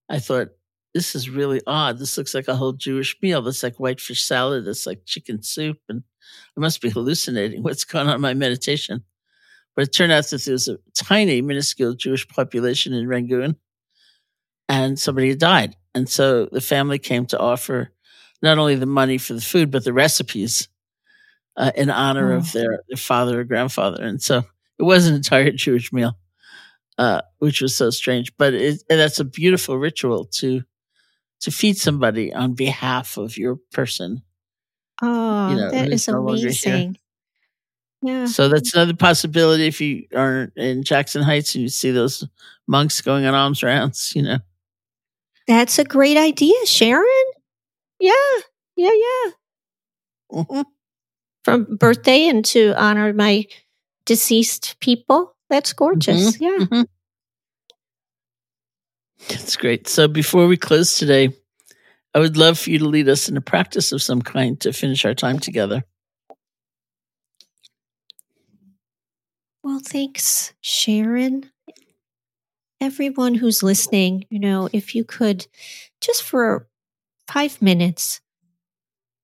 i thought this is really odd. This looks like a whole jewish meal. That's like white fish salad. That's like chicken soup and i must be hallucinating. What's going on in my meditation? But it turned out that there was a tiny minuscule jewish population in rangoon and somebody had died and so the family came to offer not only the money for the food, but the recipes uh, in honor Oh. of their, their father or grandfather. And so it was an entire Jewish meal, uh, which was so strange. But it, and that's a beautiful ritual to to feed somebody on behalf of your person. Oh, You know, that is no amazing. Yeah. So that's another possibility if you are in Jackson Heights and you see those monks going on alms rounds, you know. That's a great idea, Sharon. Yeah. Yeah, yeah. hmm From birthday and to honor my deceased people. That's gorgeous. Yeah. Mhm. That's great. So before we close today, I would love for you to lead us in a practice of some kind to finish our time together. Well, thanks, Sharon. Everyone who's listening, you know, if you could just for five minutes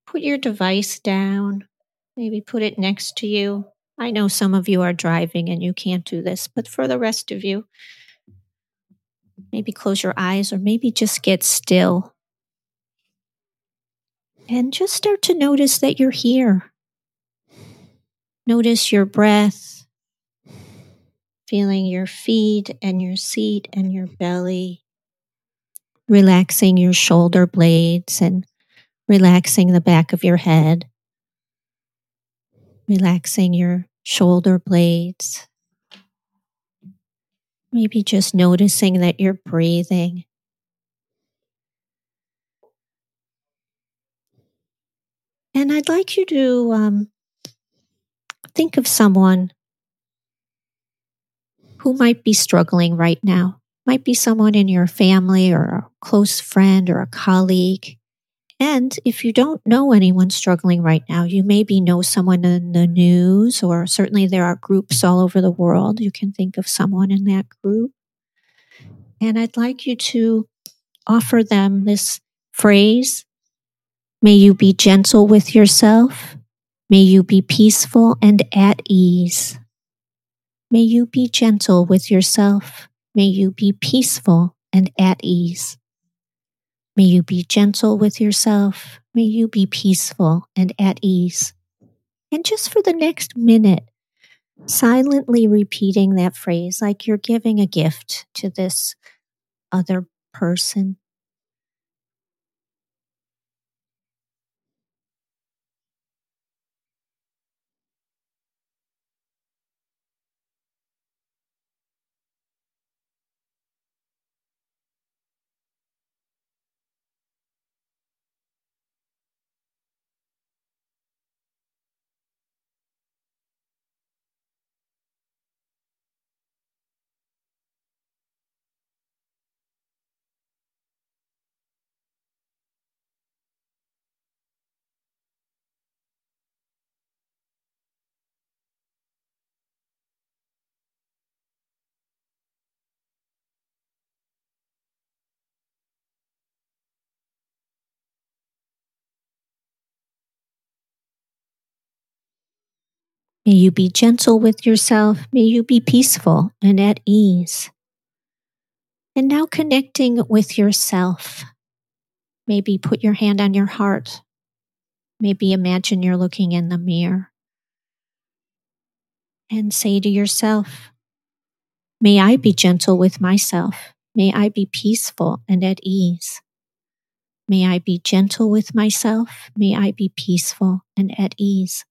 put your device down, maybe put it next to you. I know some of you are driving and you can't do this, but for the rest of you, maybe close your eyes or maybe just get still and just start to notice that you're here. Notice your breath, feeling your feet and your seat and your belly, relaxing your shoulder blades and relaxing the back of your head, relaxing your shoulder blades. Maybe just noticing that you're breathing. And I'd like you to um, think of someone who might be struggling right now. Might be someone in your family or a close friend or a colleague. And if you don't know anyone struggling right now, you maybe know someone in the news, or certainly there are groups all over the world. You can think of someone in that group. And I'd like you to offer them this phrase May you be gentle with yourself. May you be peaceful and at ease. May you be gentle with yourself. May you be peaceful and at ease. May you be gentle with yourself. May you be peaceful and at ease. And just for the next minute, silently repeating that phrase like you're giving a gift to this other person. May you be gentle with yourself. May you be peaceful and at ease. And now connecting with yourself. Maybe put your hand on your heart. Maybe imagine you're looking in the mirror. And say to yourself, May I be gentle with myself. May I be peaceful and at ease. May I be gentle with myself. May I be peaceful and at ease.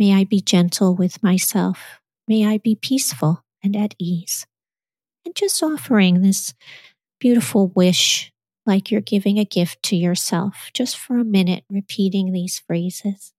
May I be gentle with myself. May I be peaceful and at ease. And just offering this beautiful wish like you're giving a gift to yourself, just for a minute, repeating these phrases.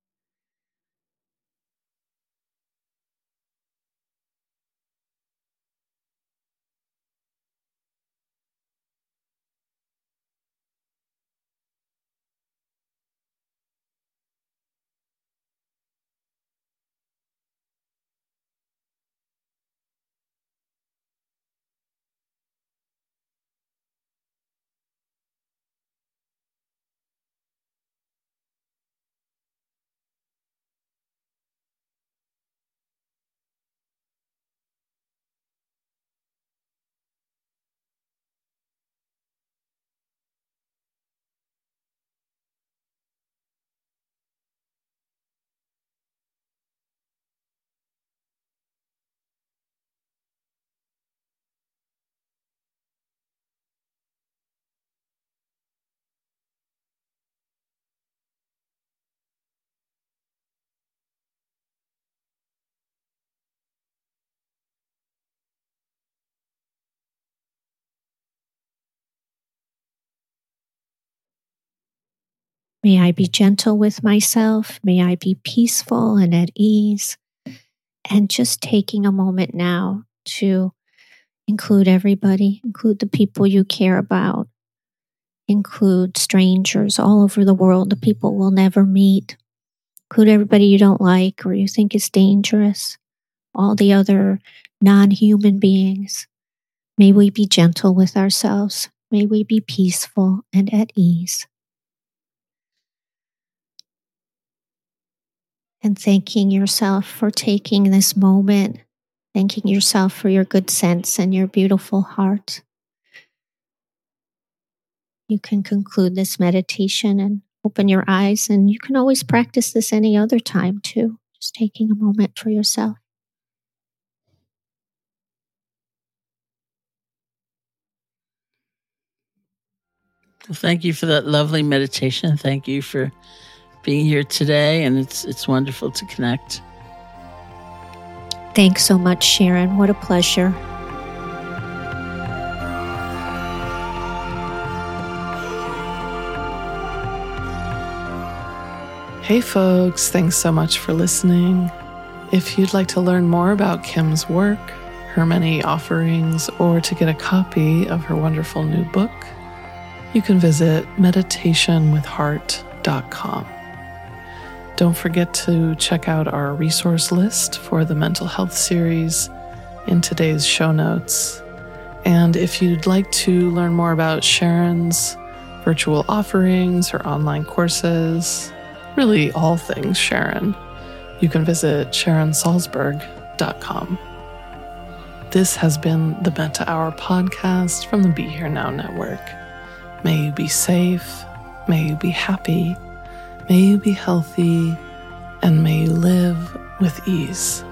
May I be gentle with myself. May I be peaceful and at ease. And just taking a moment now to include everybody, include the people you care about, include strangers all over the world, the people we'll never meet, include everybody you don't like or you think is dangerous, all the other non human beings. May we be gentle with ourselves. May we be peaceful and at ease. And thanking yourself for taking this moment, thanking yourself for your good sense and your beautiful heart. You can conclude this meditation and open your eyes, and you can always practice this any other time too, just taking a moment for yourself. Thank you for that lovely meditation. Thank you for being here today, and it's it's wonderful to connect. Thanks so much, Sharon. What a pleasure. Hey, folks, thanks so much for listening. If you'd like to learn more about Kim's work, her many offerings, or to get a copy of her wonderful new book, you can visit meditationwithheart.com. Don't forget to check out our resource list for the mental health series in today's show notes. And if you'd like to learn more about Sharon's virtual offerings, her online courses, really all things Sharon, you can visit SharonSalzberg.com. This has been the Metta Hour podcast from the Be Here Now Network. May you be safe. May you be happy. May you be healthy. And may you live with ease.